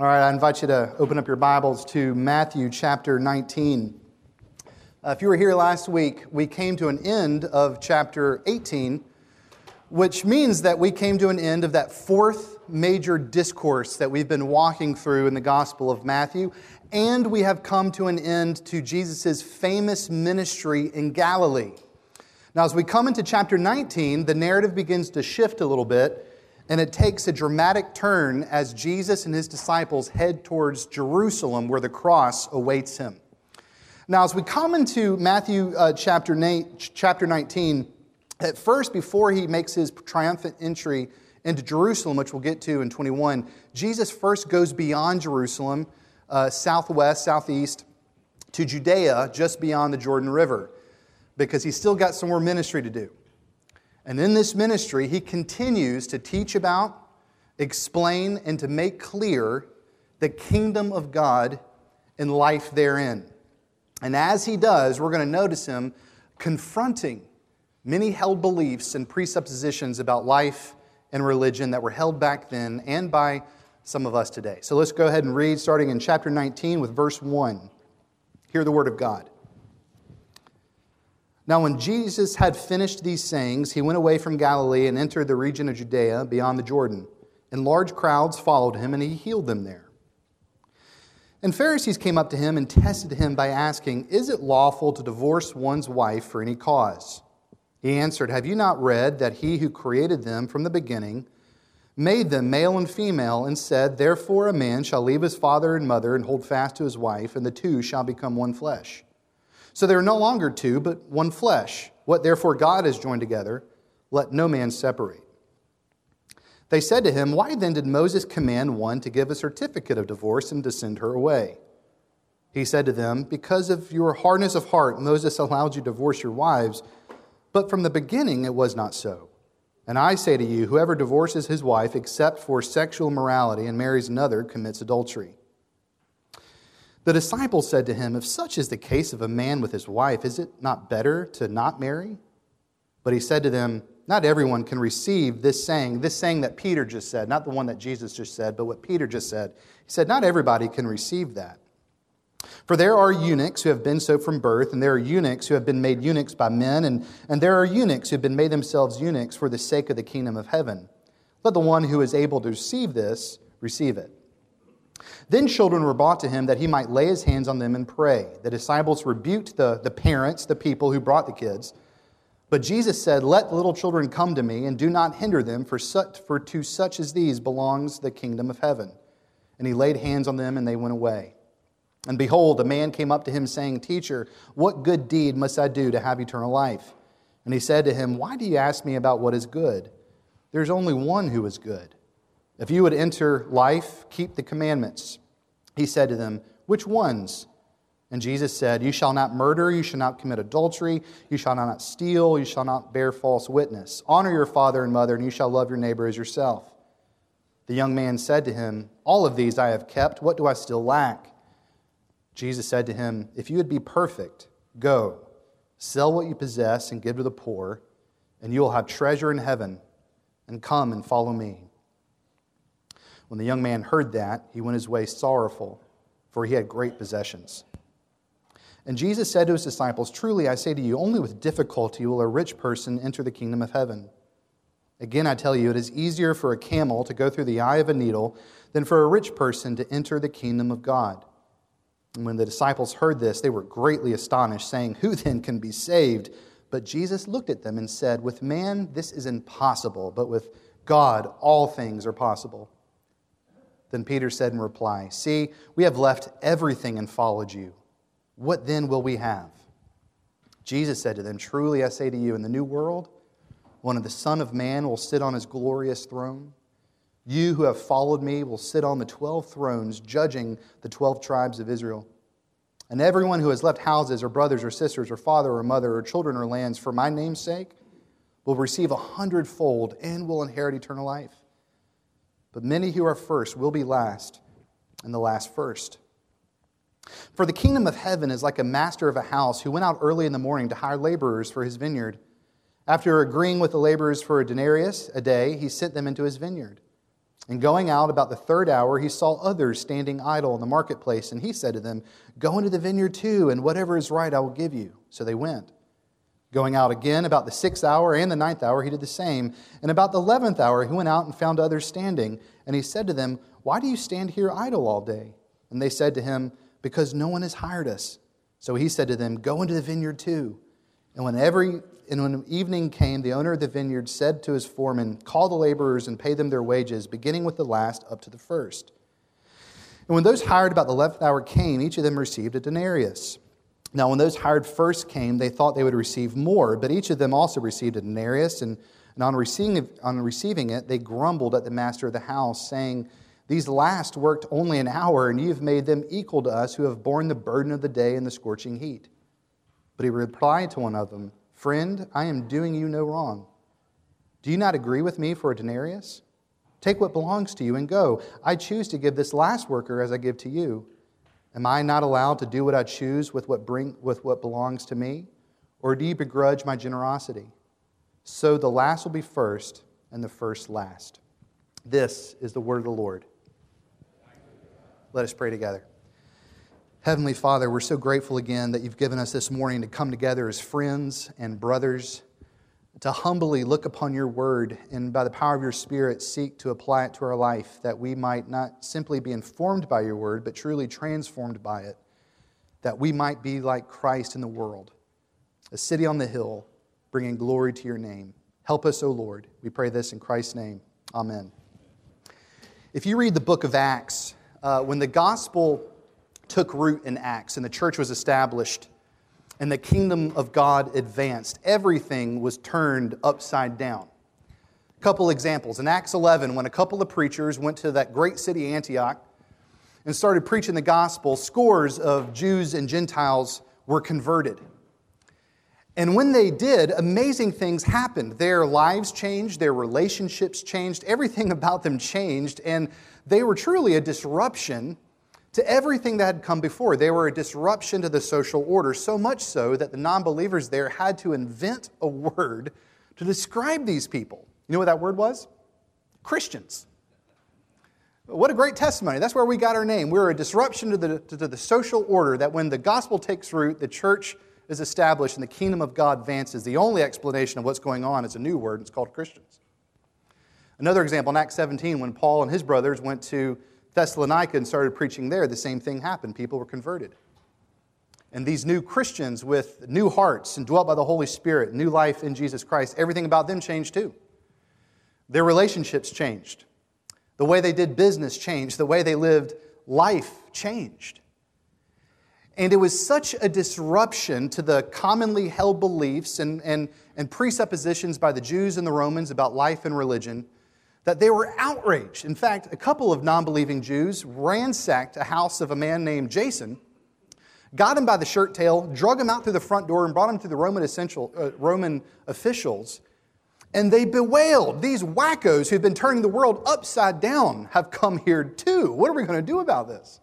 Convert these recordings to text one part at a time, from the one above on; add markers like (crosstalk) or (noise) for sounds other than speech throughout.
All right, I invite you to open up your Bibles to Matthew chapter 19. Uh, if you were here last week, we came to an end of chapter 18, which means that we came to an end of that fourth major discourse that we've been walking through in the Gospel of Matthew, and we have come to an end to Jesus' famous ministry in Galilee. Now, as we come into chapter 19, the narrative begins to shift a little bit and it takes a dramatic turn as Jesus and his disciples head towards Jerusalem, where the cross awaits him. Now, as we come into Matthew uh, chapter, chapter 19, at first, before he makes his triumphant entry into Jerusalem, which we'll get to in 21, Jesus first goes beyond Jerusalem, uh, southwest, southeast, to Judea, just beyond the Jordan River, because he's still got some more ministry to do. And in this ministry, he continues to teach about, explain, and to make clear the kingdom of God and life therein. And as he does, we're going to notice him confronting many held beliefs and presuppositions about life and religion that were held back then and by some of us today. So let's go ahead and read, starting in chapter 19 with verse 1. Hear the word of God. Now, when Jesus had finished these sayings, he went away from Galilee and entered the region of Judea beyond the Jordan. And large crowds followed him, and he healed them there. And Pharisees came up to him and tested him by asking, Is it lawful to divorce one's wife for any cause? He answered, Have you not read that he who created them from the beginning made them male and female, and said, Therefore a man shall leave his father and mother and hold fast to his wife, and the two shall become one flesh? So they are no longer two, but one flesh. What therefore God has joined together, let no man separate. They said to him, Why then did Moses command one to give a certificate of divorce and to send her away? He said to them, Because of your hardness of heart, Moses allowed you to divorce your wives, but from the beginning it was not so. And I say to you, whoever divorces his wife except for sexual morality and marries another commits adultery. The disciples said to him, If such is the case of a man with his wife, is it not better to not marry? But he said to them, Not everyone can receive this saying, this saying that Peter just said, not the one that Jesus just said, but what Peter just said. He said, Not everybody can receive that. For there are eunuchs who have been so from birth, and there are eunuchs who have been made eunuchs by men, and, and there are eunuchs who have been made themselves eunuchs for the sake of the kingdom of heaven. Let the one who is able to receive this receive it. Then children were brought to him that he might lay his hands on them and pray. The disciples rebuked the, the parents, the people who brought the kids. But Jesus said, Let little children come to me, and do not hinder them, for, such, for to such as these belongs the kingdom of heaven. And he laid hands on them, and they went away. And behold, a man came up to him, saying, Teacher, what good deed must I do to have eternal life? And he said to him, Why do you ask me about what is good? There's only one who is good. If you would enter life, keep the commandments. He said to them, Which ones? And Jesus said, You shall not murder, you shall not commit adultery, you shall not steal, you shall not bear false witness. Honor your father and mother, and you shall love your neighbor as yourself. The young man said to him, All of these I have kept. What do I still lack? Jesus said to him, If you would be perfect, go, sell what you possess and give to the poor, and you will have treasure in heaven, and come and follow me. When the young man heard that, he went his way sorrowful, for he had great possessions. And Jesus said to his disciples, Truly I say to you, only with difficulty will a rich person enter the kingdom of heaven. Again, I tell you, it is easier for a camel to go through the eye of a needle than for a rich person to enter the kingdom of God. And when the disciples heard this, they were greatly astonished, saying, Who then can be saved? But Jesus looked at them and said, With man this is impossible, but with God all things are possible. Then Peter said in reply, See, we have left everything and followed you. What then will we have? Jesus said to them, Truly I say to you, in the new world, one of the Son of Man will sit on his glorious throne, you who have followed me will sit on the twelve thrones, judging the twelve tribes of Israel. And everyone who has left houses or brothers or sisters or father or mother or children or lands for my name's sake will receive a hundredfold and will inherit eternal life. But many who are first will be last, and the last first. For the kingdom of heaven is like a master of a house who went out early in the morning to hire laborers for his vineyard. After agreeing with the laborers for a denarius a day, he sent them into his vineyard. And going out about the third hour, he saw others standing idle in the marketplace, and he said to them, Go into the vineyard too, and whatever is right I will give you. So they went. Going out again about the sixth hour and the ninth hour, he did the same. And about the eleventh hour, he went out and found others standing. And he said to them, Why do you stand here idle all day? And they said to him, Because no one has hired us. So he said to them, Go into the vineyard too. And when every and when evening came, the owner of the vineyard said to his foreman, Call the laborers and pay them their wages, beginning with the last up to the first. And when those hired about the eleventh hour came, each of them received a denarius. Now, when those hired first came, they thought they would receive more, but each of them also received a denarius. And, and on, receiving, on receiving it, they grumbled at the master of the house, saying, These last worked only an hour, and you have made them equal to us who have borne the burden of the day and the scorching heat. But he replied to one of them, Friend, I am doing you no wrong. Do you not agree with me for a denarius? Take what belongs to you and go. I choose to give this last worker as I give to you. Am I not allowed to do what I choose with what, bring, with what belongs to me? Or do you begrudge my generosity? So the last will be first, and the first last. This is the word of the Lord. Let us pray together. Heavenly Father, we're so grateful again that you've given us this morning to come together as friends and brothers to humbly look upon your word and by the power of your spirit seek to apply it to our life that we might not simply be informed by your word but truly transformed by it that we might be like christ in the world a city on the hill bringing glory to your name. Help us o lord. We pray this in christ's name. Amen. If you read the book of acts uh, when the gospel took root in acts and the church was established and the kingdom of God advanced. Everything was turned upside down. A couple examples. In Acts 11, when a couple of preachers went to that great city, Antioch, and started preaching the gospel, scores of Jews and Gentiles were converted. And when they did, amazing things happened. Their lives changed, their relationships changed, everything (laughs) about them changed, and they were truly a disruption to everything that had come before. They were a disruption to the social order, so much so that the non believers there had to invent a word to describe these people. You know what that word was? Christians. What a great testimony. That's where we got our name. We're a disruption to the, to the social order that when the gospel takes root, the church is established and the kingdom of God advances. The only explanation of what's going on is a new word, and it's called Christians. Another example in Acts 17, when Paul and his brothers went to Thessalonica and started preaching there, the same thing happened. People were converted. And these new Christians with new hearts and dwelt by the Holy Spirit, new life in Jesus Christ, everything about them changed too. Their relationships changed. The way they did business changed. The way they lived life changed. And it was such a disruption to the commonly held beliefs and, and, and presuppositions by the Jews and the Romans about life and religion that they were outraged. In fact, a couple of non believing Jews ransacked a house of a man named Jason, got him by the shirt tail, drug him out through the front door, and brought him to the Roman, uh, Roman officials. And they bewailed, These wackos who've been turning the world upside down have come here too. What are we going to do about this?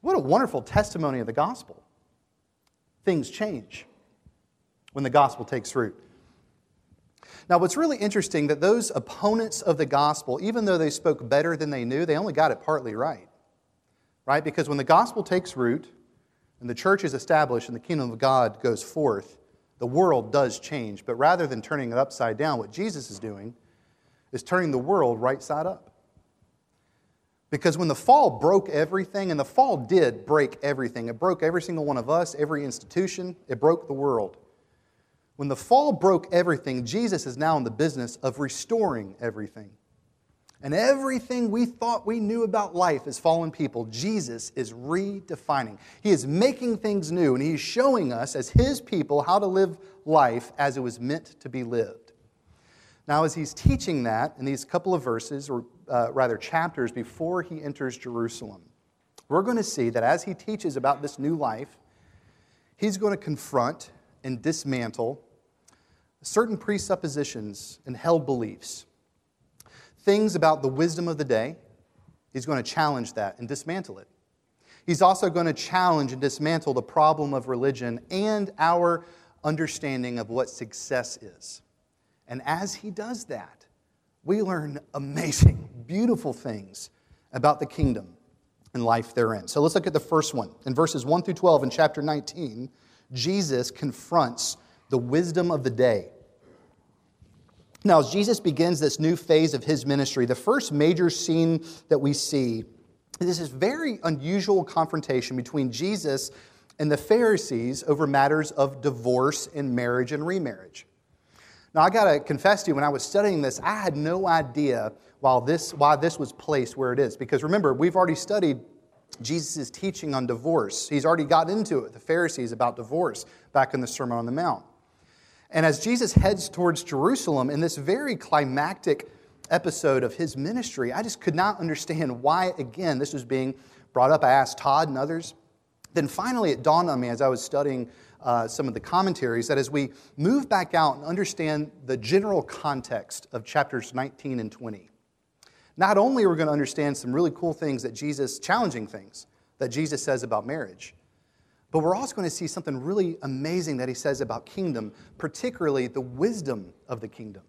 What a wonderful testimony of the gospel. Things change when the gospel takes root. Now, what's really interesting that those opponents of the gospel, even though they spoke better than they knew, they only got it partly right. Right? Because when the gospel takes root and the church is established and the kingdom of God goes forth, the world does change. But rather than turning it upside down, what Jesus is doing is turning the world right side up. Because when the fall broke everything, and the fall did break everything, it broke every single one of us, every institution, it broke the world. When the fall broke everything, Jesus is now in the business of restoring everything. And everything we thought we knew about life as fallen people, Jesus is redefining. He is making things new, and He's showing us, as His people, how to live life as it was meant to be lived. Now, as He's teaching that in these couple of verses, or uh, rather chapters, before He enters Jerusalem, we're going to see that as He teaches about this new life, He's going to confront and dismantle certain presuppositions and held beliefs. Things about the wisdom of the day, he's going to challenge that and dismantle it. He's also going to challenge and dismantle the problem of religion and our understanding of what success is. And as he does that, we learn amazing, beautiful things about the kingdom and life therein. So let's look at the first one. In verses 1 through 12 in chapter 19, Jesus confronts the wisdom of the day. Now, as Jesus begins this new phase of his ministry, the first major scene that we see is this very unusual confrontation between Jesus and the Pharisees over matters of divorce and marriage and remarriage. Now, I got to confess to you, when I was studying this, I had no idea why this, why this was placed where it is. Because remember, we've already studied Jesus' is teaching on divorce. He's already got into it, the Pharisees, about divorce back in the Sermon on the Mount. And as Jesus heads towards Jerusalem in this very climactic episode of his ministry, I just could not understand why, again, this was being brought up. I asked Todd and others. Then finally, it dawned on me as I was studying uh, some of the commentaries that as we move back out and understand the general context of chapters 19 and 20, not only are we going to understand some really cool things that Jesus, challenging things that Jesus says about marriage, but we're also going to see something really amazing that he says about kingdom, particularly the wisdom of the kingdom.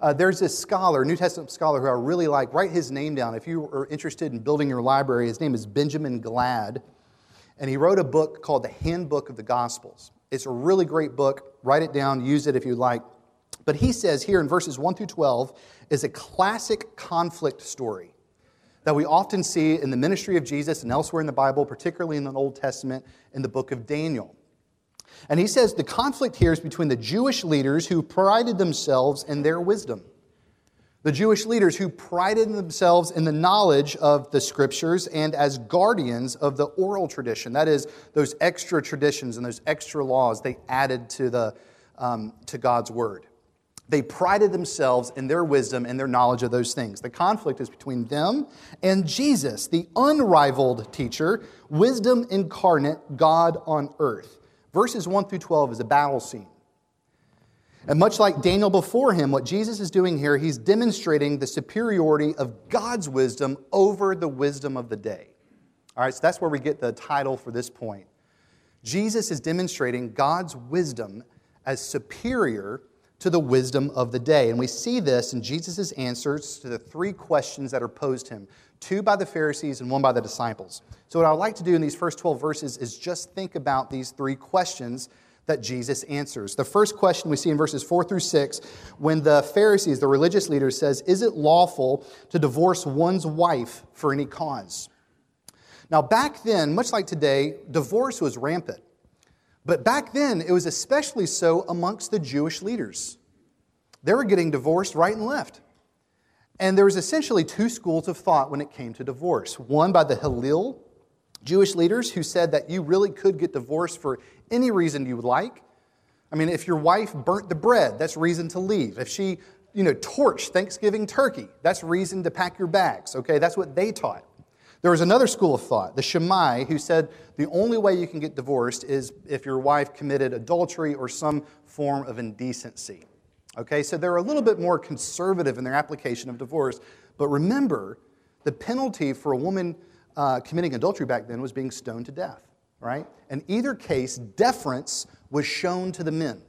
Uh, there's this scholar, New Testament scholar, who I really like. Write his name down if you are interested in building your library. His name is Benjamin Gladd. And he wrote a book called The Handbook of the Gospels. It's a really great book. Write it down, use it if you like. But he says here in verses 1 through 12 is a classic conflict story that we often see in the ministry of Jesus and elsewhere in the Bible, particularly in the Old Testament, in the book of Daniel. And he says the conflict here is between the Jewish leaders who prided themselves in their wisdom. The Jewish leaders who prided themselves in the knowledge of the scriptures and as guardians of the oral tradition. That is, those extra traditions and those extra laws they added to, the, um, to God's word. They prided themselves in their wisdom and their knowledge of those things. The conflict is between them and Jesus, the unrivaled teacher, wisdom incarnate, God on earth. Verses 1 through 12 is a battle scene. And much like Daniel before him, what Jesus is doing here, he's demonstrating the superiority of God's wisdom over the wisdom of the day. All right, so that's where we get the title for this point. Jesus is demonstrating God's wisdom as superior to the wisdom of the day. And we see this in Jesus' answers to the three questions that are posed him two by the Pharisees and one by the disciples. So, what I would like to do in these first 12 verses is just think about these three questions that Jesus answers. The first question we see in verses 4 through 6 when the Pharisees, the religious leaders, says, Is it lawful to divorce one's wife for any cause? Now, back then, much like today, divorce was rampant. But back then, it was especially so amongst the Jewish leaders. They were getting divorced right and left. And there was essentially two schools of thought when it came to divorce. One by the Hillel Jewish leaders who said that you really could get divorced for any reason you would like. I mean, if your wife burnt the bread, that's reason to leave. If she, you know, torched Thanksgiving turkey, that's reason to pack your bags. Okay, that's what they taught. There was another school of thought, the Shammai, who said the only way you can get divorced is if your wife committed adultery or some form of indecency. Okay, so they're a little bit more conservative in their application of divorce. But remember, the penalty for a woman uh, committing adultery back then was being stoned to death, right? In either case, deference was shown to the men.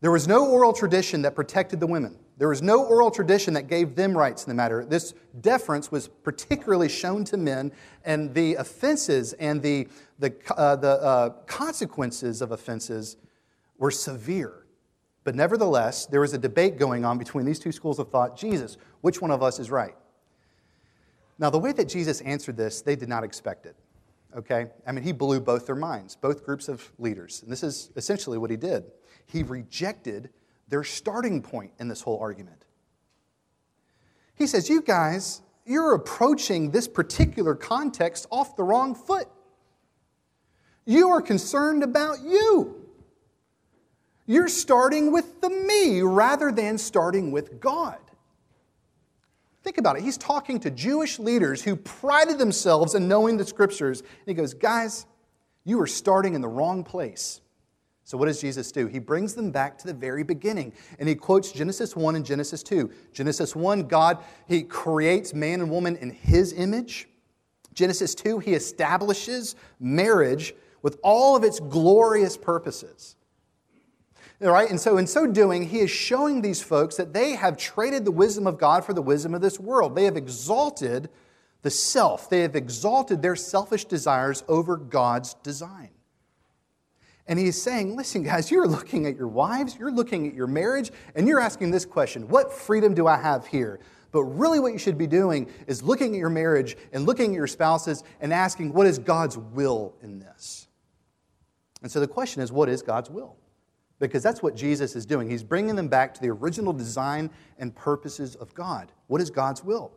There was no oral tradition that protected the women. There was no oral tradition that gave them rights in the matter. This deference was particularly shown to men, and the offenses and the, the, uh, the uh, consequences of offenses were severe. But nevertheless, there was a debate going on between these two schools of thought Jesus, which one of us is right? Now, the way that Jesus answered this, they did not expect it. Okay? I mean, he blew both their minds, both groups of leaders. And this is essentially what he did. He rejected their starting point in this whole argument. He says, You guys, you're approaching this particular context off the wrong foot. You are concerned about you. You're starting with the me rather than starting with God. Think about it. He's talking to Jewish leaders who prided themselves in knowing the scriptures. And he goes, Guys, you are starting in the wrong place. So, what does Jesus do? He brings them back to the very beginning. And he quotes Genesis 1 and Genesis 2. Genesis 1, God, he creates man and woman in his image. Genesis 2, he establishes marriage with all of its glorious purposes. Right? And so, in so doing, he is showing these folks that they have traded the wisdom of God for the wisdom of this world. They have exalted the self, they have exalted their selfish desires over God's design. And he's saying, listen, guys, you're looking at your wives, you're looking at your marriage, and you're asking this question What freedom do I have here? But really, what you should be doing is looking at your marriage and looking at your spouses and asking, What is God's will in this? And so the question is, What is God's will? Because that's what Jesus is doing. He's bringing them back to the original design and purposes of God. What is God's will?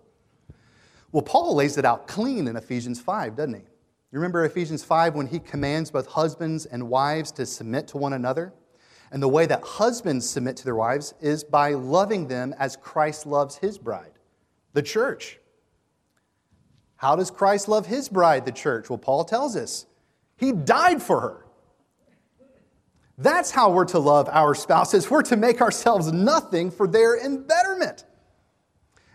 Well, Paul lays it out clean in Ephesians 5, doesn't he? You remember Ephesians 5 when he commands both husbands and wives to submit to one another? And the way that husbands submit to their wives is by loving them as Christ loves his bride, the church. How does Christ love his bride, the church? Well, Paul tells us he died for her. That's how we're to love our spouses. We're to make ourselves nothing for their embetterment.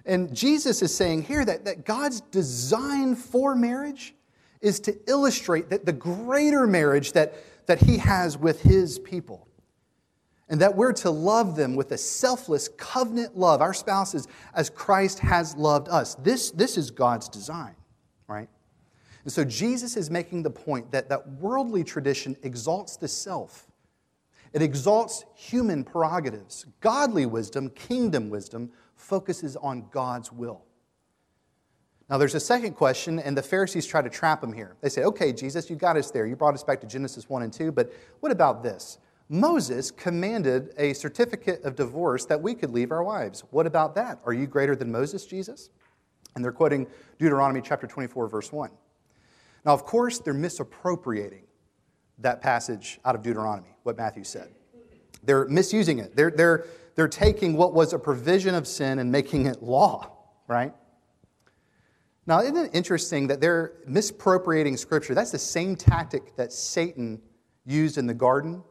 And Jesus is saying here that, that God's design for marriage is to illustrate that the greater marriage that, that He has with His people. And that we're to love them with a selfless covenant love, our spouses, as Christ has loved us. This, this is God's design, right? And so Jesus is making the point that, that worldly tradition exalts the self. It exalts human prerogatives. Godly wisdom, kingdom wisdom, focuses on God's will. Now, there's a second question, and the Pharisees try to trap him here. They say, okay, Jesus, you got us there. You brought us back to Genesis 1 and 2, but what about this? Moses commanded a certificate of divorce that we could leave our wives. What about that? Are you greater than Moses, Jesus? And they're quoting Deuteronomy chapter 24, verse 1. Now, of course, they're misappropriating that passage out of Deuteronomy, what Matthew said. They're misusing it. They're, they're, they're taking what was a provision of sin and making it law, right? Now, isn't it interesting that they're misappropriating Scripture? That's the same tactic that Satan used in the garden,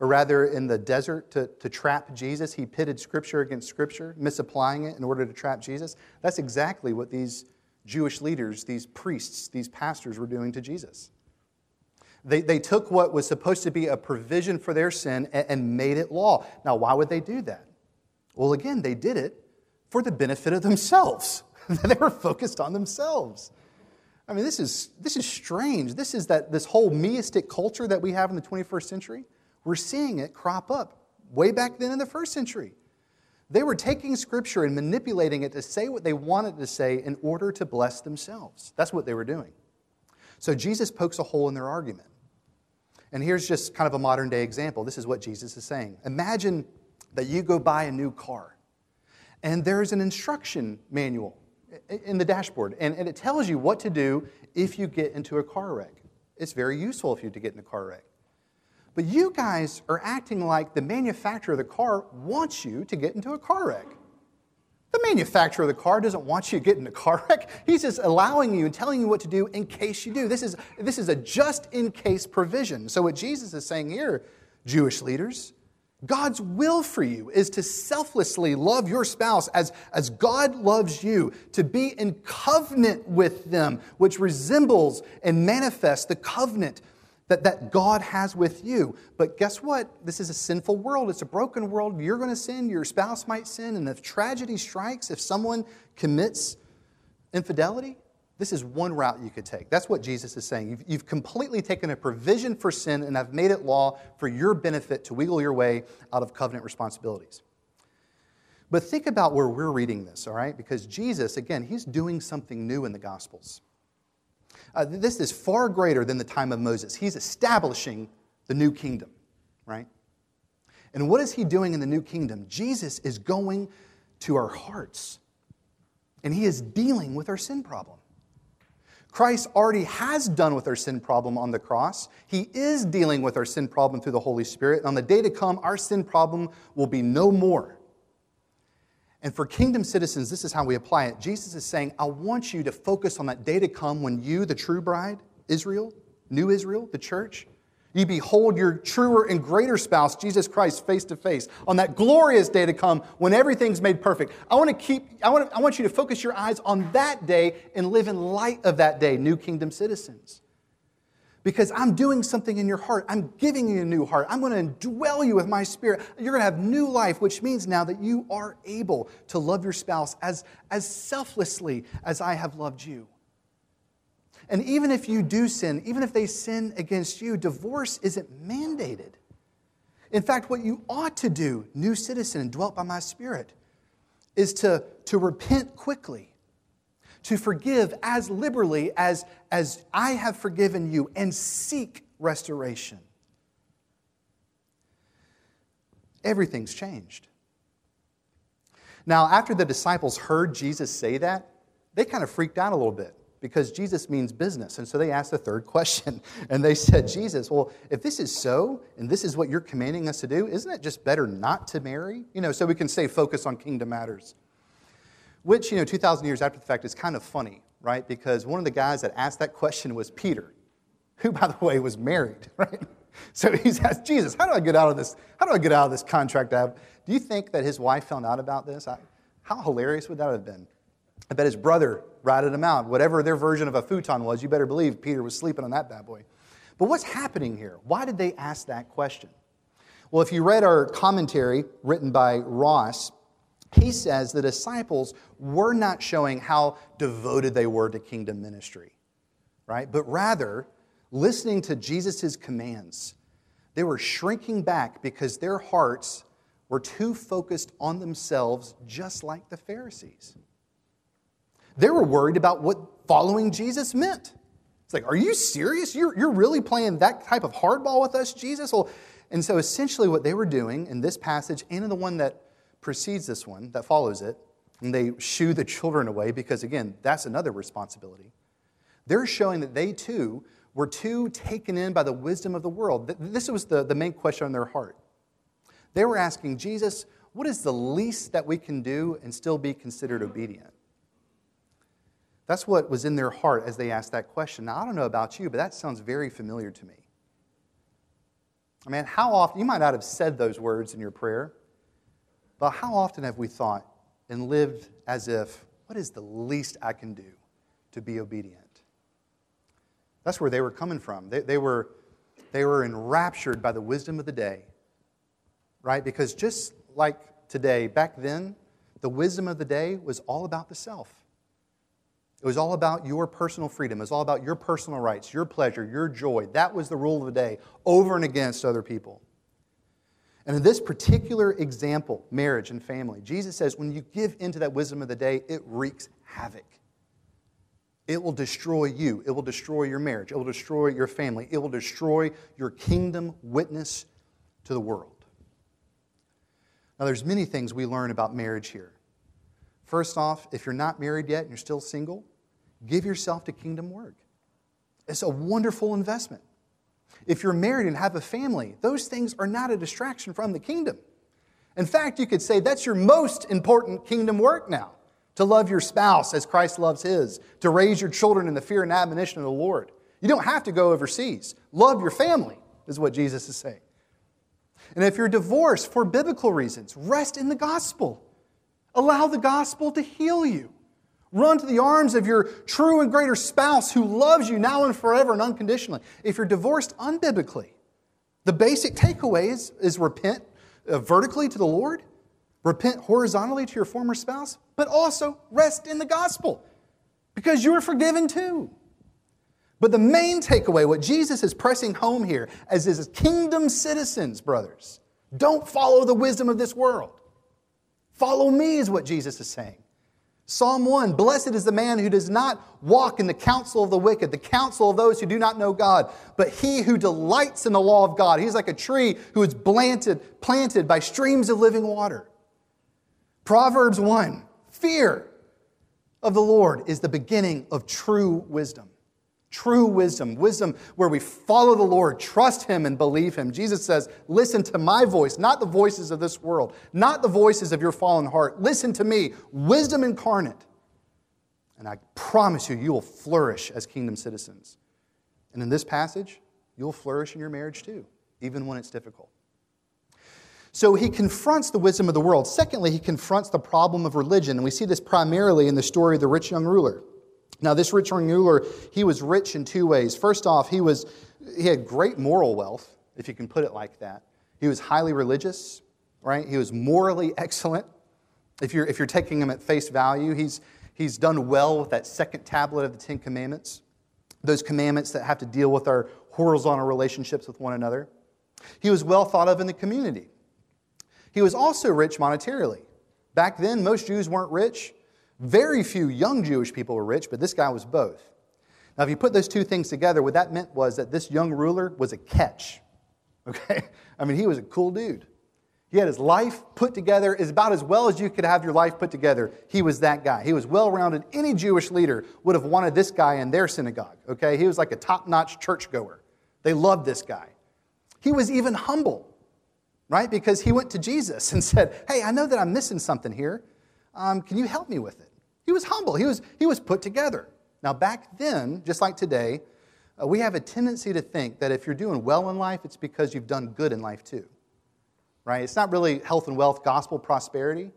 or rather in the desert, to, to trap Jesus. He pitted Scripture against Scripture, misapplying it in order to trap Jesus. That's exactly what these Jewish leaders, these priests, these pastors were doing to Jesus. They, they took what was supposed to be a provision for their sin and, and made it law. Now, why would they do that? Well, again, they did it for the benefit of themselves. (laughs) they were focused on themselves. I mean, this is, this is strange. This is that this whole meistic culture that we have in the 21st century. We're seeing it crop up way back then in the first century. They were taking scripture and manipulating it to say what they wanted to say in order to bless themselves. That's what they were doing. So Jesus pokes a hole in their argument. And here's just kind of a modern day example. This is what Jesus is saying. Imagine that you go buy a new car, and there's an instruction manual in the dashboard, and, and it tells you what to do if you get into a car wreck. It's very useful if you to get in a car wreck. But you guys are acting like the manufacturer of the car wants you to get into a car wreck. The manufacturer of the car doesn't want you to get in a car wreck. He's just allowing you and telling you what to do in case you do. This is, this is a just in case provision. So, what Jesus is saying here, Jewish leaders, God's will for you is to selflessly love your spouse as, as God loves you, to be in covenant with them, which resembles and manifests the covenant that, that God has with you. But guess what? This is a sinful world. It's a broken world. You're going to sin. Your spouse might sin. And if tragedy strikes, if someone commits infidelity, this is one route you could take. That's what Jesus is saying. You've, you've completely taken a provision for sin and I've made it law for your benefit to wiggle your way out of covenant responsibilities. But think about where we're reading this, all right? Because Jesus, again, he's doing something new in the Gospels. Uh, this is far greater than the time of Moses. He's establishing the new kingdom, right? And what is he doing in the new kingdom? Jesus is going to our hearts, and he is dealing with our sin problem. Christ already has done with our sin problem on the cross. He is dealing with our sin problem through the Holy Spirit. And on the day to come, our sin problem will be no more. And for kingdom citizens, this is how we apply it. Jesus is saying, I want you to focus on that day to come when you, the true bride, Israel, new Israel, the church, you behold your truer and greater spouse, Jesus Christ, face to face on that glorious day to come when everything's made perfect. I want to keep, I want, I want you to focus your eyes on that day and live in light of that day, new kingdom citizens. because I'm doing something in your heart. I'm giving you a new heart. I'm going to indwell you with my spirit. You're going to have new life, which means now that you are able to love your spouse as, as selflessly as I have loved you. And even if you do sin, even if they sin against you, divorce isn't mandated. In fact, what you ought to do, new citizen dwelt by my spirit, is to, to repent quickly to forgive as liberally as, as I have forgiven you and seek restoration. Everything's changed. Now, after the disciples heard Jesus say that, they kind of freaked out a little bit because Jesus means business. And so they asked a third (laughs) question. And they said, Jesus, well, if this is so, and this is what you're commanding us to do, isn't it just better not to marry? You know, so we can stay focused on kingdom matters which, you know, 2,000 years after the fact is kind of funny, right? Because one of the guys that asked that question was Peter, who, by the way, was married, (laughs) right? So he's asked Jesus, how do I get out of this? How do I get out of this contract I have? Do you think that his wife found out about this? I, how hilarious would that have been? I bet his brother ratted him out. Whatever their version of a futon was, you better believe Peter was sleeping on that bad boy. But what's happening here? Why did they ask that question? Well, if you read our commentary written by Ross, he says the disciples were not showing how devoted they were to kingdom ministry, right? But rather, listening to Jesus' commands, they were shrinking back because their hearts were too focused on themselves, just like the Pharisees. They were worried about what following Jesus meant. It's like, are you serious? You're, you're really playing that type of hardball with us, Jesus? Well, and so essentially, what they were doing in this passage and in the one that precedes this one, that follows it, and they shoo the children away because, again, that's another responsibility. They're showing that they too were too taken in by the wisdom of the world. This was the, the main question on their heart. They were asking, Jesus, what is the least that we can do and still be considered obedient? That's what was in their heart as they asked that question. Now, I don't know about you, but that sounds very familiar to me. I mean, how often, you might not have said those words in your prayer, but how often have we thought and lived as if, what is the least I can do to be obedient? That's where they were coming from. They, they, were, they were enraptured by the wisdom of the day, right? Because just like today, back then, the wisdom of the day was all about the self. It was all about your personal freedom. It was all about your personal rights, your pleasure, your joy. That was the rule of the day, over and against other people. And in this particular example, marriage and family, Jesus says when you give into that wisdom of the day, it wreaks havoc. It will destroy you. It will destroy your marriage. It will destroy your family. It will destroy your kingdom witness to the world. Now, there's many things we learn about marriage here. First off, if you're not married yet and you're still single, give yourself to kingdom work. It's a wonderful investment. If you're married and have a family, those things are not a distraction from the kingdom. In fact, you could say that's your most important kingdom work now to love your spouse as Christ loves his, to raise your children in the fear and admonition of the Lord. You don't have to go overseas. Love your family, is what Jesus is saying. And if you're divorced for biblical reasons, rest in the gospel. Allow the gospel to heal you. Run to the arms of your true and greater spouse who loves you now and forever and unconditionally. If you're divorced unbiblically, the basic takeaway is, is repent uh, vertically to the Lord, repent horizontally to your former spouse, but also rest in the gospel because you are forgiven too. But the main takeaway, what Jesus is pressing home here, as his kingdom citizens, brothers, don't follow the wisdom of this world. Follow me, is what Jesus is saying. Psalm 1 Blessed is the man who does not walk in the counsel of the wicked, the counsel of those who do not know God, but he who delights in the law of God. He's like a tree who is planted, planted by streams of living water. Proverbs 1 Fear of the Lord is the beginning of true wisdom. True wisdom, wisdom where we follow the Lord, trust Him, and believe Him. Jesus says, Listen to my voice, not the voices of this world, not the voices of your fallen heart. Listen to me, wisdom incarnate. And I promise you, you will flourish as kingdom citizens. And in this passage, you'll flourish in your marriage too, even when it's difficult. So he confronts the wisdom of the world. Secondly, he confronts the problem of religion. And we see this primarily in the story of the rich young ruler. Now, this rich ruler, he was rich in two ways. First off, he was he had great moral wealth, if you can put it like that. He was highly religious, right? He was morally (laughs) excellent. If you're, if you're taking him at face value, he's, he's done well with that second tablet of the Ten Commandments, those commandments that have to deal with our horizontal relationships with one another. He was well thought of in the community. He was also rich monetarily. Back then, most Jews weren't rich. Very few young Jewish people were rich, but this guy was both. Now, if you put those two things together, what that meant was that this young ruler was a catch. (laughs) Okay? I mean, he was a cool dude. He had his life put together is about as well as you could have your life put together. He was that guy. He was well rounded. Any Jewish leader would have wanted this guy in their synagogue. Okay? He was like a top notch churchgoer. They loved this guy. He was even humble, right? Because he went to Jesus (laughs) and said, Hey, I know that I'm missing something here. Um, can you help me with it? He was humble. He was, he was put together. Now, back then, just like today, uh, we have a tendency to think that if you're doing well in life, it's because you've done good in life too. Right? It's not really health and wealth, gospel, prosperity,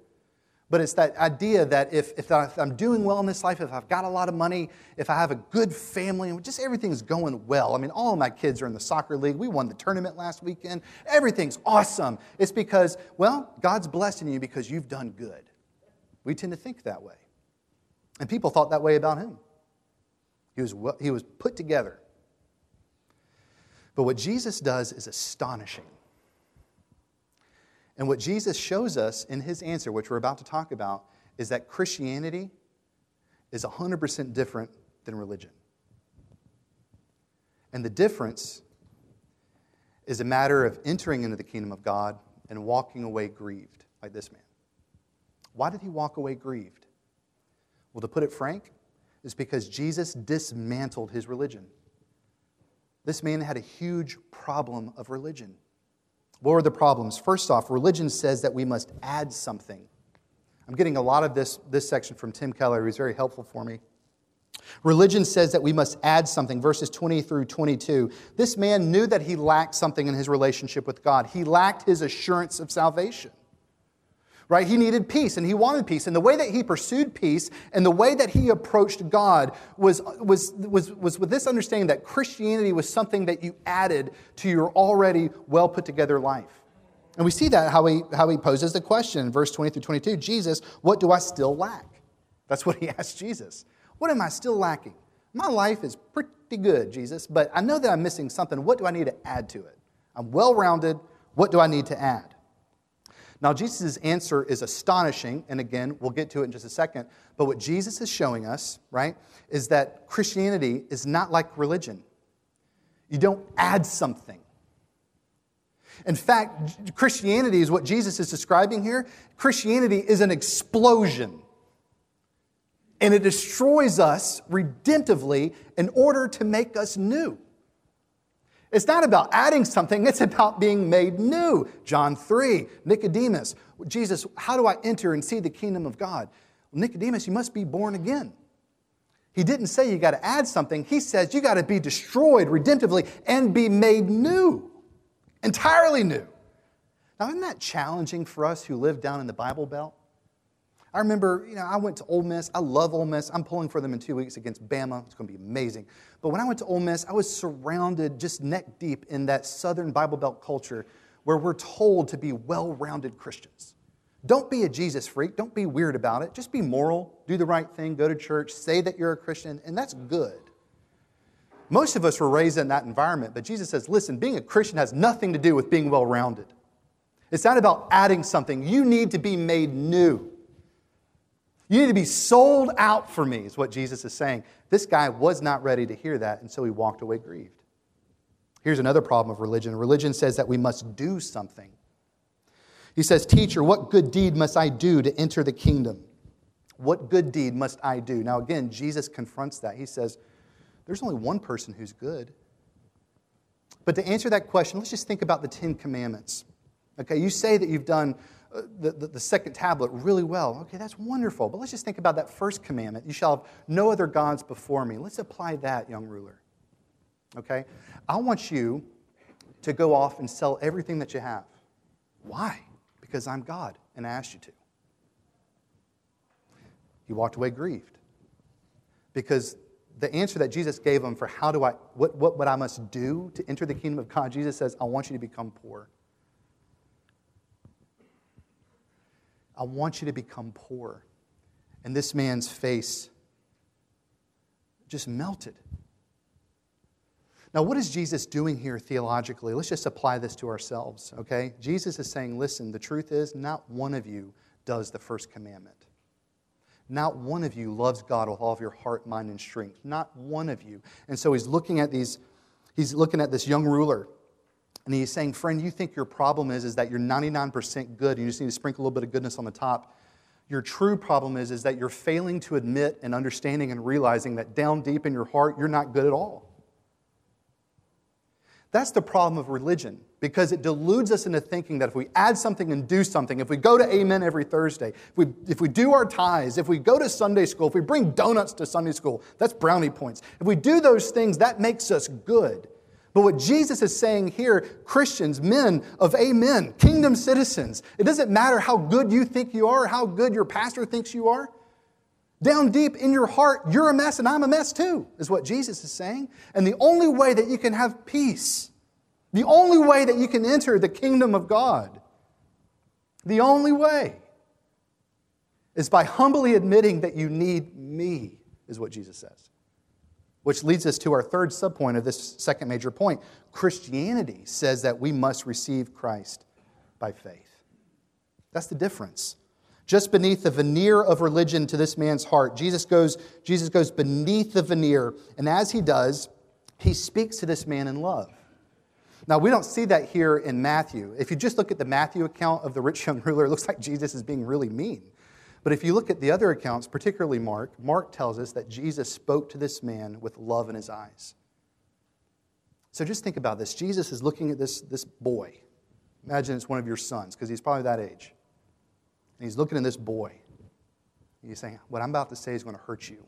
but it's that idea that if, if I'm doing well in this life, if I've got a lot of money, if I have a good family, and just everything's going well. I mean, all of my kids are in the soccer league. We won the tournament last weekend. Everything's awesome. It's because, well, God's blessing you because you've done good. We tend to think that way. And people thought that way about him. He was, he was put together. But what Jesus does is astonishing. And what Jesus shows us in his answer, which we're about to talk about, is that Christianity is 100% different than religion. And the difference is a matter of entering into the kingdom of God and walking away grieved, like this man. Why did he walk away grieved? Well, to put it frank, is because Jesus dismantled his religion. This man had a huge problem of religion. What were the problems? First off, religion says that we must add something. I'm getting a lot of this, this section from Tim Keller, who's very helpful for me. Religion says that we must add something, verses 20 through 22. This man knew that he lacked something in his relationship with God. He lacked his assurance of salvation right? He needed peace and he wanted peace. And the way that he pursued peace and the way that he approached God was, was, was, was with this understanding that Christianity was something that you added to your already well put together life. And we see that how he, how he poses the question verse 20 through 22 Jesus, what do I still lack? That's what he (laughs) asked Jesus. What am I still lacking? My life is pretty good, Jesus, but I know that I'm missing something. What do I need to add to it? I'm well rounded. What do I need to add? Now, Jesus' answer is astonishing, and again, we'll get to it in just a second. But what Jesus is showing us, right, is that Christianity is not like religion. You don't add something. In fact, Christianity is what Jesus is describing here. Christianity is an explosion. And it destroys us redemptively in order to make us new. It's not about adding something, it's about being made new. John 3, Nicodemus, Jesus, how do I enter and see the kingdom of God? Well, Nicodemus, you must be born again. He didn't say you got to add something, he says you got to be destroyed redemptively and be made new, entirely new. Now, isn't that challenging for us who live down in the Bible Belt? I remember, you know, I went to Ole Miss. I love Ole Miss. I'm pulling for them in two weeks against Bama. It's going to be amazing. But when I went to Ole Miss, I was surrounded just neck deep in that Southern Bible Belt culture where we're told to be well rounded Christians. Don't be a Jesus freak. Don't be weird about it. Just be moral, do the right thing, go to church, say that you're a Christian, and that's good. Most of us were raised in that environment, but Jesus says, listen, being a Christian has nothing to do with being well rounded. It's not about adding something. You need to be made new. You need to be sold out for me, is what Jesus is saying. This guy was not ready to hear that, and so he walked away grieved. Here's another problem of religion religion says that we must do something. He says, Teacher, what good deed must I do to enter the kingdom? What good deed must I do? Now, again, Jesus confronts that. He says, There's only one person who's good. But to answer that question, let's just think about the Ten Commandments. Okay, you say that you've done Uh, the, the, the, second tablet really well. Okay, that's wonderful. But let's just think about that first commandment. You shall have no other gods before me. Let's apply that, young ruler. Okay? I want you to go off and sell everything that you have. Why? Because I'm God and I asked you to. He walked away grieved because the answer that Jesus gave him for how do I, what, what, what I must do to enter the kingdom of God, Jesus says, I want you to become poor. I want you to become poor. And this man's face just melted. Now, what is Jesus doing here theologically? Let's just apply this to ourselves, okay? Jesus is saying, listen, the truth is, not one of you does the first commandment. Not one of you loves God with all of your heart, mind, and strength. Not one of you. And so he's looking at these, he's looking at this young ruler, and he's saying, friend, you think your problem is, is that you're 99% good, and you just need to sprinkle a little bit of goodness on the top. Your true problem is, is that you're failing to admit and understanding and realizing that down deep in your heart, you're not good at all. That's the problem of religion because it deludes us into thinking that if we add something and do something, if we go to Amen every Thursday, if we, if we do our tithes, if we go to Sunday school, if we bring donuts to Sunday school, that's brownie points. If we do those things, that makes us good. But what Jesus is saying here, Christians, men of Amen, kingdom citizens, it doesn't matter how good you think you are, how good your pastor thinks you are. Down deep in your heart, you're a mess and I'm a mess too, is what Jesus is saying. And the only way that you can have peace, the only way that you can enter the kingdom of God, the only way is by humbly admitting that you need me, is what Jesus says. Which leads us to our third subpoint of this second major point. Christianity says that we must receive Christ by faith. That's the difference just beneath the veneer of religion to this man's heart. Jesus goes, Jesus goes beneath the veneer, and as he does, he speaks to this man in love. Now, we don't see that here in Matthew. If you just look at the Matthew account of the rich young ruler, it looks like Jesus is being really mean. But if you look at the other accounts, particularly Mark, Mark tells us that Jesus spoke to this man with love in his eyes. So just think about this. Jesus is looking at this, this boy. Imagine it's one of your sons, because he's probably that age. And he's looking at this boy. And he's saying, What I'm about to say is going to hurt you.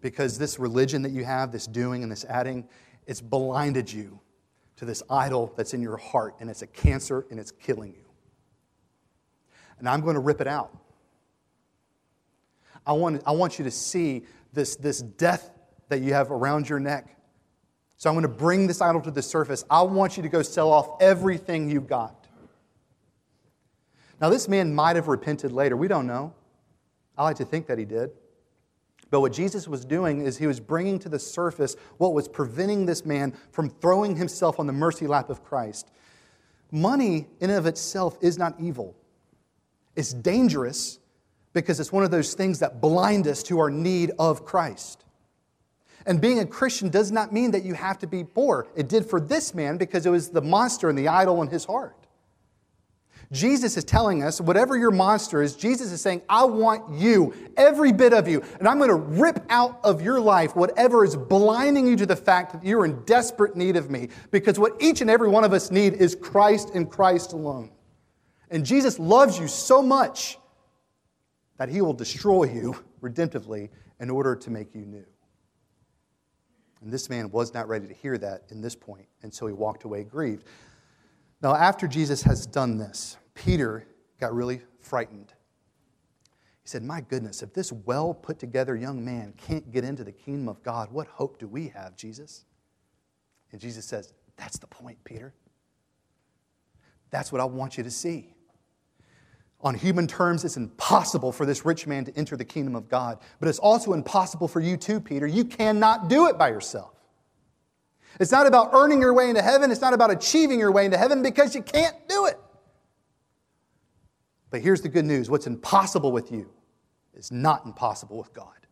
Because this religion that you have, this doing and this adding, it's blinded you to this idol that's in your heart, and it's a cancer and it's killing you. And I'm going to rip it out. I want, I want you to see this, this death that you have around your neck. So I'm going to bring this idol to the surface. I want you to go sell off everything you've got. Now, this man might have repented later. We don't know. I like to think that he did. But what Jesus was doing is he was bringing to the surface what was preventing this man from throwing himself on the mercy lap of Christ. Money, in and of itself, is not evil. It's dangerous because it's one of those things that blind us to our need of Christ. And being a Christian does not mean that you have to be poor. It did for this man because it was the monster and the idol in his heart. Jesus is telling us, whatever your monster is, Jesus is saying, I want you, every bit of you, and I'm going to rip out of your life whatever is blinding you to the fact that you're in desperate need of me. Because what each and every one of us need is Christ and Christ alone. And Jesus loves you so much that he will destroy you redemptively in order to make you new. And this man was not ready to hear that in this point, and so he walked away grieved. Now, after Jesus has done this, Peter got really frightened. He said, My goodness, if this well put together young man can't get into the kingdom of God, what hope do we have, Jesus? And Jesus says, That's the point, Peter. That's what I want you to see. On human terms, it's impossible for this rich man to enter the kingdom of God, but it's also impossible for you too, Peter. You cannot do it by yourself. It's not about earning your way into heaven. It's not about achieving your way into heaven because you can't do it. But here's the good news what's impossible with you is not impossible with God.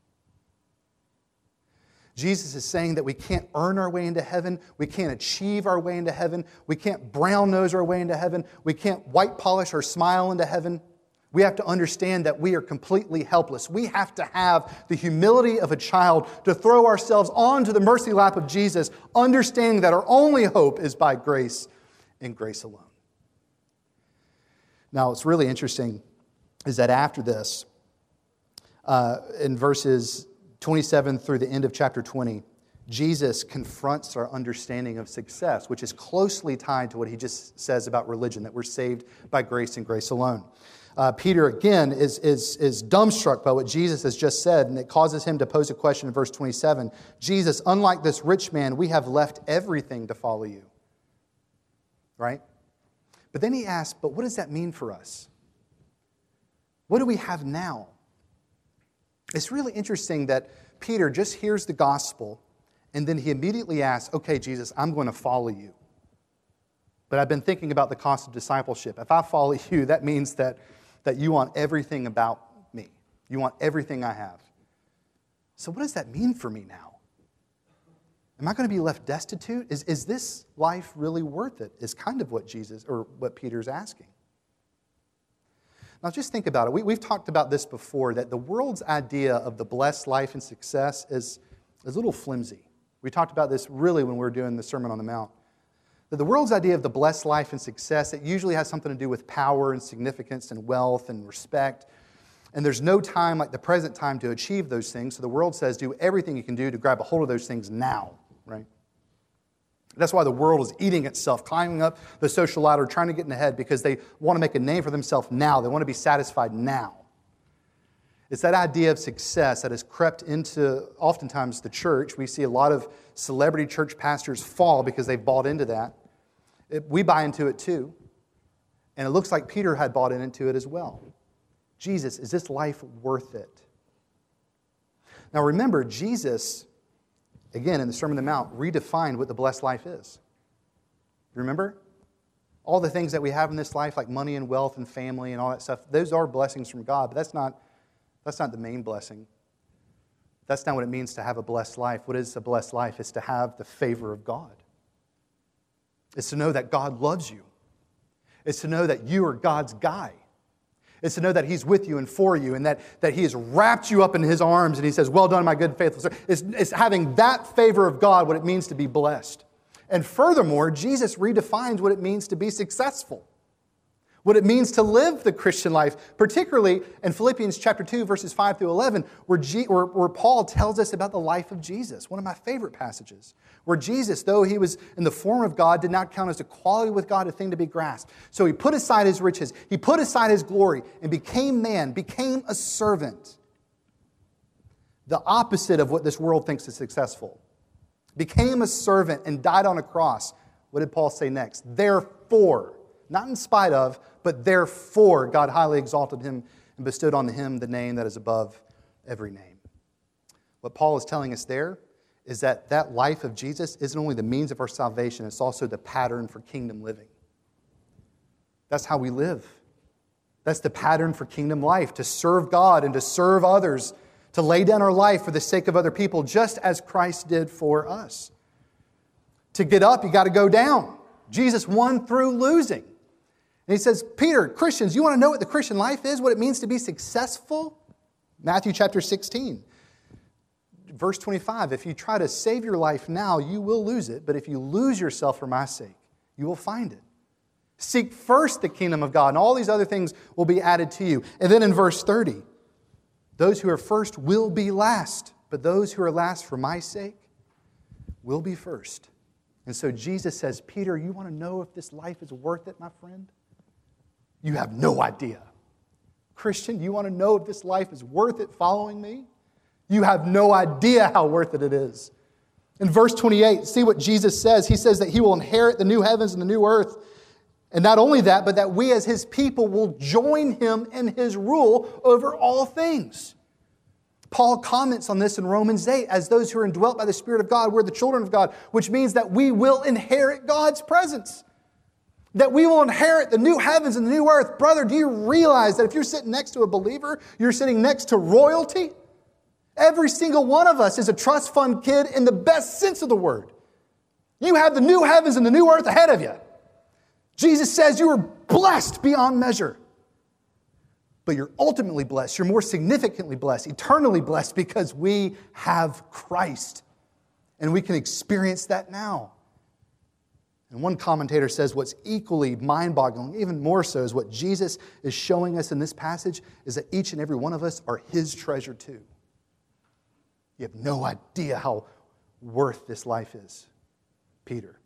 Jesus is saying that we can't earn our way into heaven. We can't achieve our way into heaven. We can't brown nose our way into heaven. We can't white polish our smile into heaven. We have to understand that we are completely helpless. We have to have the humility of a child to throw ourselves onto the mercy lap of Jesus, understanding that our only hope is by grace and grace alone. Now, what's really interesting is that after this, uh, in verses 27 through the end of chapter 20, Jesus confronts our understanding of success, which is closely tied to what he just says about religion, that we're saved by grace and grace alone. uh, Peter again is, is, is dumbstruck by what Jesus has just said, and it causes him to pose a question in verse 27 Jesus, unlike this rich man, we have left everything to follow you. Right? But then he asks, But what does that mean for us? What do we have now? It's really interesting that Peter just hears the gospel and then he immediately asks, Okay, Jesus, I'm going to follow you. But I've been thinking about the cost of discipleship. If I follow (laughs) you, that means that that you want everything about me. You want everything I have. So, what does that mean for me now? Am I going to be left destitute? Is, is this life really worth it? Is kind of what Jesus or what Peter's asking. Now, just think about it. We, we've talked about this before that the world's idea of the blessed life and success is, is a little flimsy. We talked about this really when we were doing the Sermon on the Mount that the world's idea of the blessed life and success, it usually has something to do with power and significance and wealth and respect. And there's no time like the present time to achieve those things. So the world says do everything you can do to grab a hold of those things now, right? That's why the world is eating itself, climbing up the social ladder, trying to get in ahead because they want to make a name for themselves now. They want to be satisfied now. It's that idea of success that has crept into oftentimes the church. We see a lot of celebrity church pastors fall because they've bought into that. It, we buy into it too. And it looks like Peter had bought into it as well. Jesus, is this life worth it? Now remember, Jesus, again in the Sermon on the Mount, redefined what the blessed life is. Remember? All the things that we have in this life, like money and wealth and family and all that stuff, those are blessings from God, but that's not, that's not the main blessing. That's not what it means to have a blessed life. What is a blessed life? It's to have the favor of God. It's to know that God loves you. It's to know that you are God's guy. It's to know that He's with you and for you and that, that He has wrapped you up in His arms and He says, Well done, my good, faithful servant. It's, it's having that favor of God what it means to be blessed. And furthermore, Jesus redefines what it means to be successful what it means to live the Christian life, particularly in Philippians chapter 2, verses 5 through 11, where, G, where, where, Paul tells us about the life of Jesus, one of my favorite passages, where Jesus, though he was in the form of God, did not count as equality with God a thing to be grasped. So he put aside his riches, he put aside his glory, and became man, became a servant. The opposite of what this world thinks is successful. Became a servant and died on a cross. What did Paul say next? Therefore, not in spite of, but therefore God highly exalted him and bestowed on him the name that is above every name. What Paul is telling us there is that that life of Jesus isn't only the means of our salvation, it's also the pattern for kingdom living. That's how we live. That's the pattern for kingdom life to serve God and to serve others, to lay down our life for the sake of other people, just as Christ did for us. To get up, you got to go down. Jesus won through losing. And he says, Peter, Christians, you want to know what the Christian life is, what it means to be successful? Matthew chapter 16, verse 25. If you try to save your life now, you will lose it. But if you lose yourself for my sake, you will find it. Seek first the kingdom of God, and all these other things will be added to you. And then in verse 30, those who are first will be last, but those who are last for my sake will be first. And so Jesus says, Peter, you want to know if this life is worth it, my friend? You have no idea. Christian, you want to know if this life is worth it following me? You have no idea how worth it it is. In verse 28, see what Jesus says. He says that he will inherit the new heavens and the new earth. And not only that, but that we as his people will join him in his rule over all things. Paul comments on this in Romans 8 as those who are indwelt by the Spirit of God, we're the children of God, which means that we will inherit God's presence that we will inherit the new heavens and the new earth. Brother, do you realize that if you're sitting next to a believer, you're sitting next to royalty? Every single one of us is a trust fund kid in the best sense of the word. You have the new heavens and the new earth ahead of you. Jesus says you are blessed beyond measure. But you're ultimately blessed. You're more significantly blessed, eternally blessed, because we have Christ. And we can experience that now. And one commentator says what's equally mind boggling, even more so, is what Jesus is showing us in this passage is that each and every one of us are his treasure too. You have no idea how worth this life is, Peter.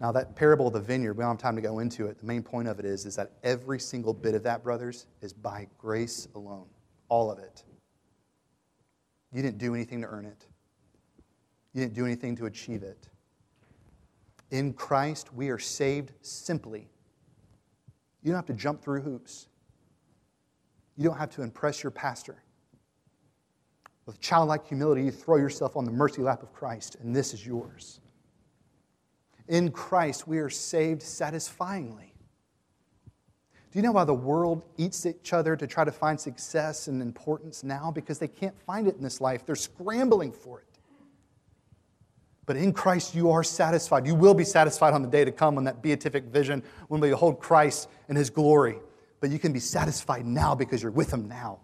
Now, that parable of the vineyard, we don't have time to go into it. The main point of it is, is that every single bit of that, brothers, is by grace alone. All of it. You didn't do anything to earn it, you didn't do anything to achieve it. In Christ, we are saved simply. You don't have to jump through hoops. You don't have to impress your pastor. With childlike humility, you throw yourself on the mercy lap of Christ, and this is yours. In Christ, we are saved satisfyingly. Do you know why the world eats each other to try to find success and importance now? Because they can't find it in this life. They're scrambling for it. But in Christ, you are satisfied. You will be satisfied on the day to come on that beatific vision when we behold Christ in his glory. But you can be satisfied now because you're with him now.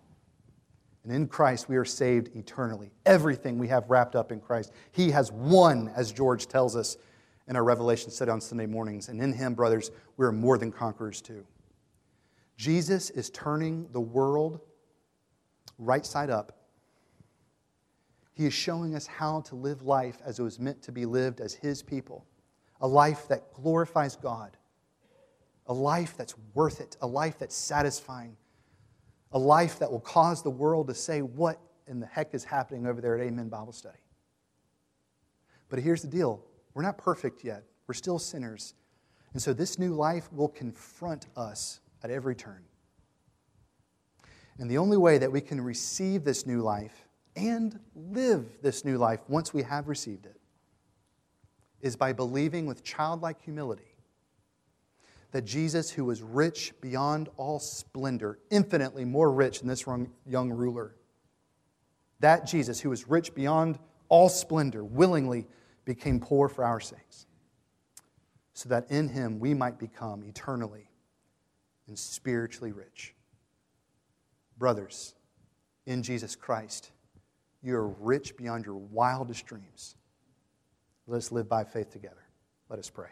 And in Christ, we are saved eternally. Everything we have wrapped up in Christ. He has won, as George tells us in our Revelation study on Sunday mornings. And in him, brothers, we are more than conquerors too. Jesus is turning the world right side up he is showing us how to live life as it was meant to be lived as His people a life that glorifies God, a life that's worth it, a life that's satisfying, a life that will cause the world to say, What in the heck is happening over there at Amen Bible Study? But here's the deal we're not perfect yet, we're still sinners. And so this new life will confront us at every turn. And the only way that we can receive this new life and live this new life once we have received it is by believing with childlike humility that Jesus, who was rich beyond all splendor, infinitely more rich than this young ruler, that Jesus, who was rich beyond all splendor, willingly became poor for our sakes, so that in him we might become eternally and spiritually rich. Brothers, in Jesus Christ, you are rich beyond your wildest dreams. Let us live by faith together. Let us pray.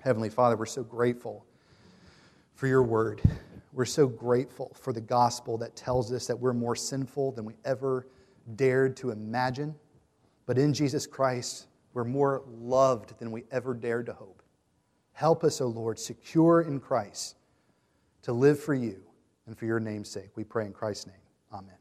Heavenly Father, we're so grateful for your word. We're so grateful for the gospel that tells us that we're more sinful than we ever dared to imagine. But in Jesus Christ, we're more loved than we ever dared to hope. Help us, O Lord, secure in Christ to live for you and for your name's sake. We pray in Christ's name. Amen.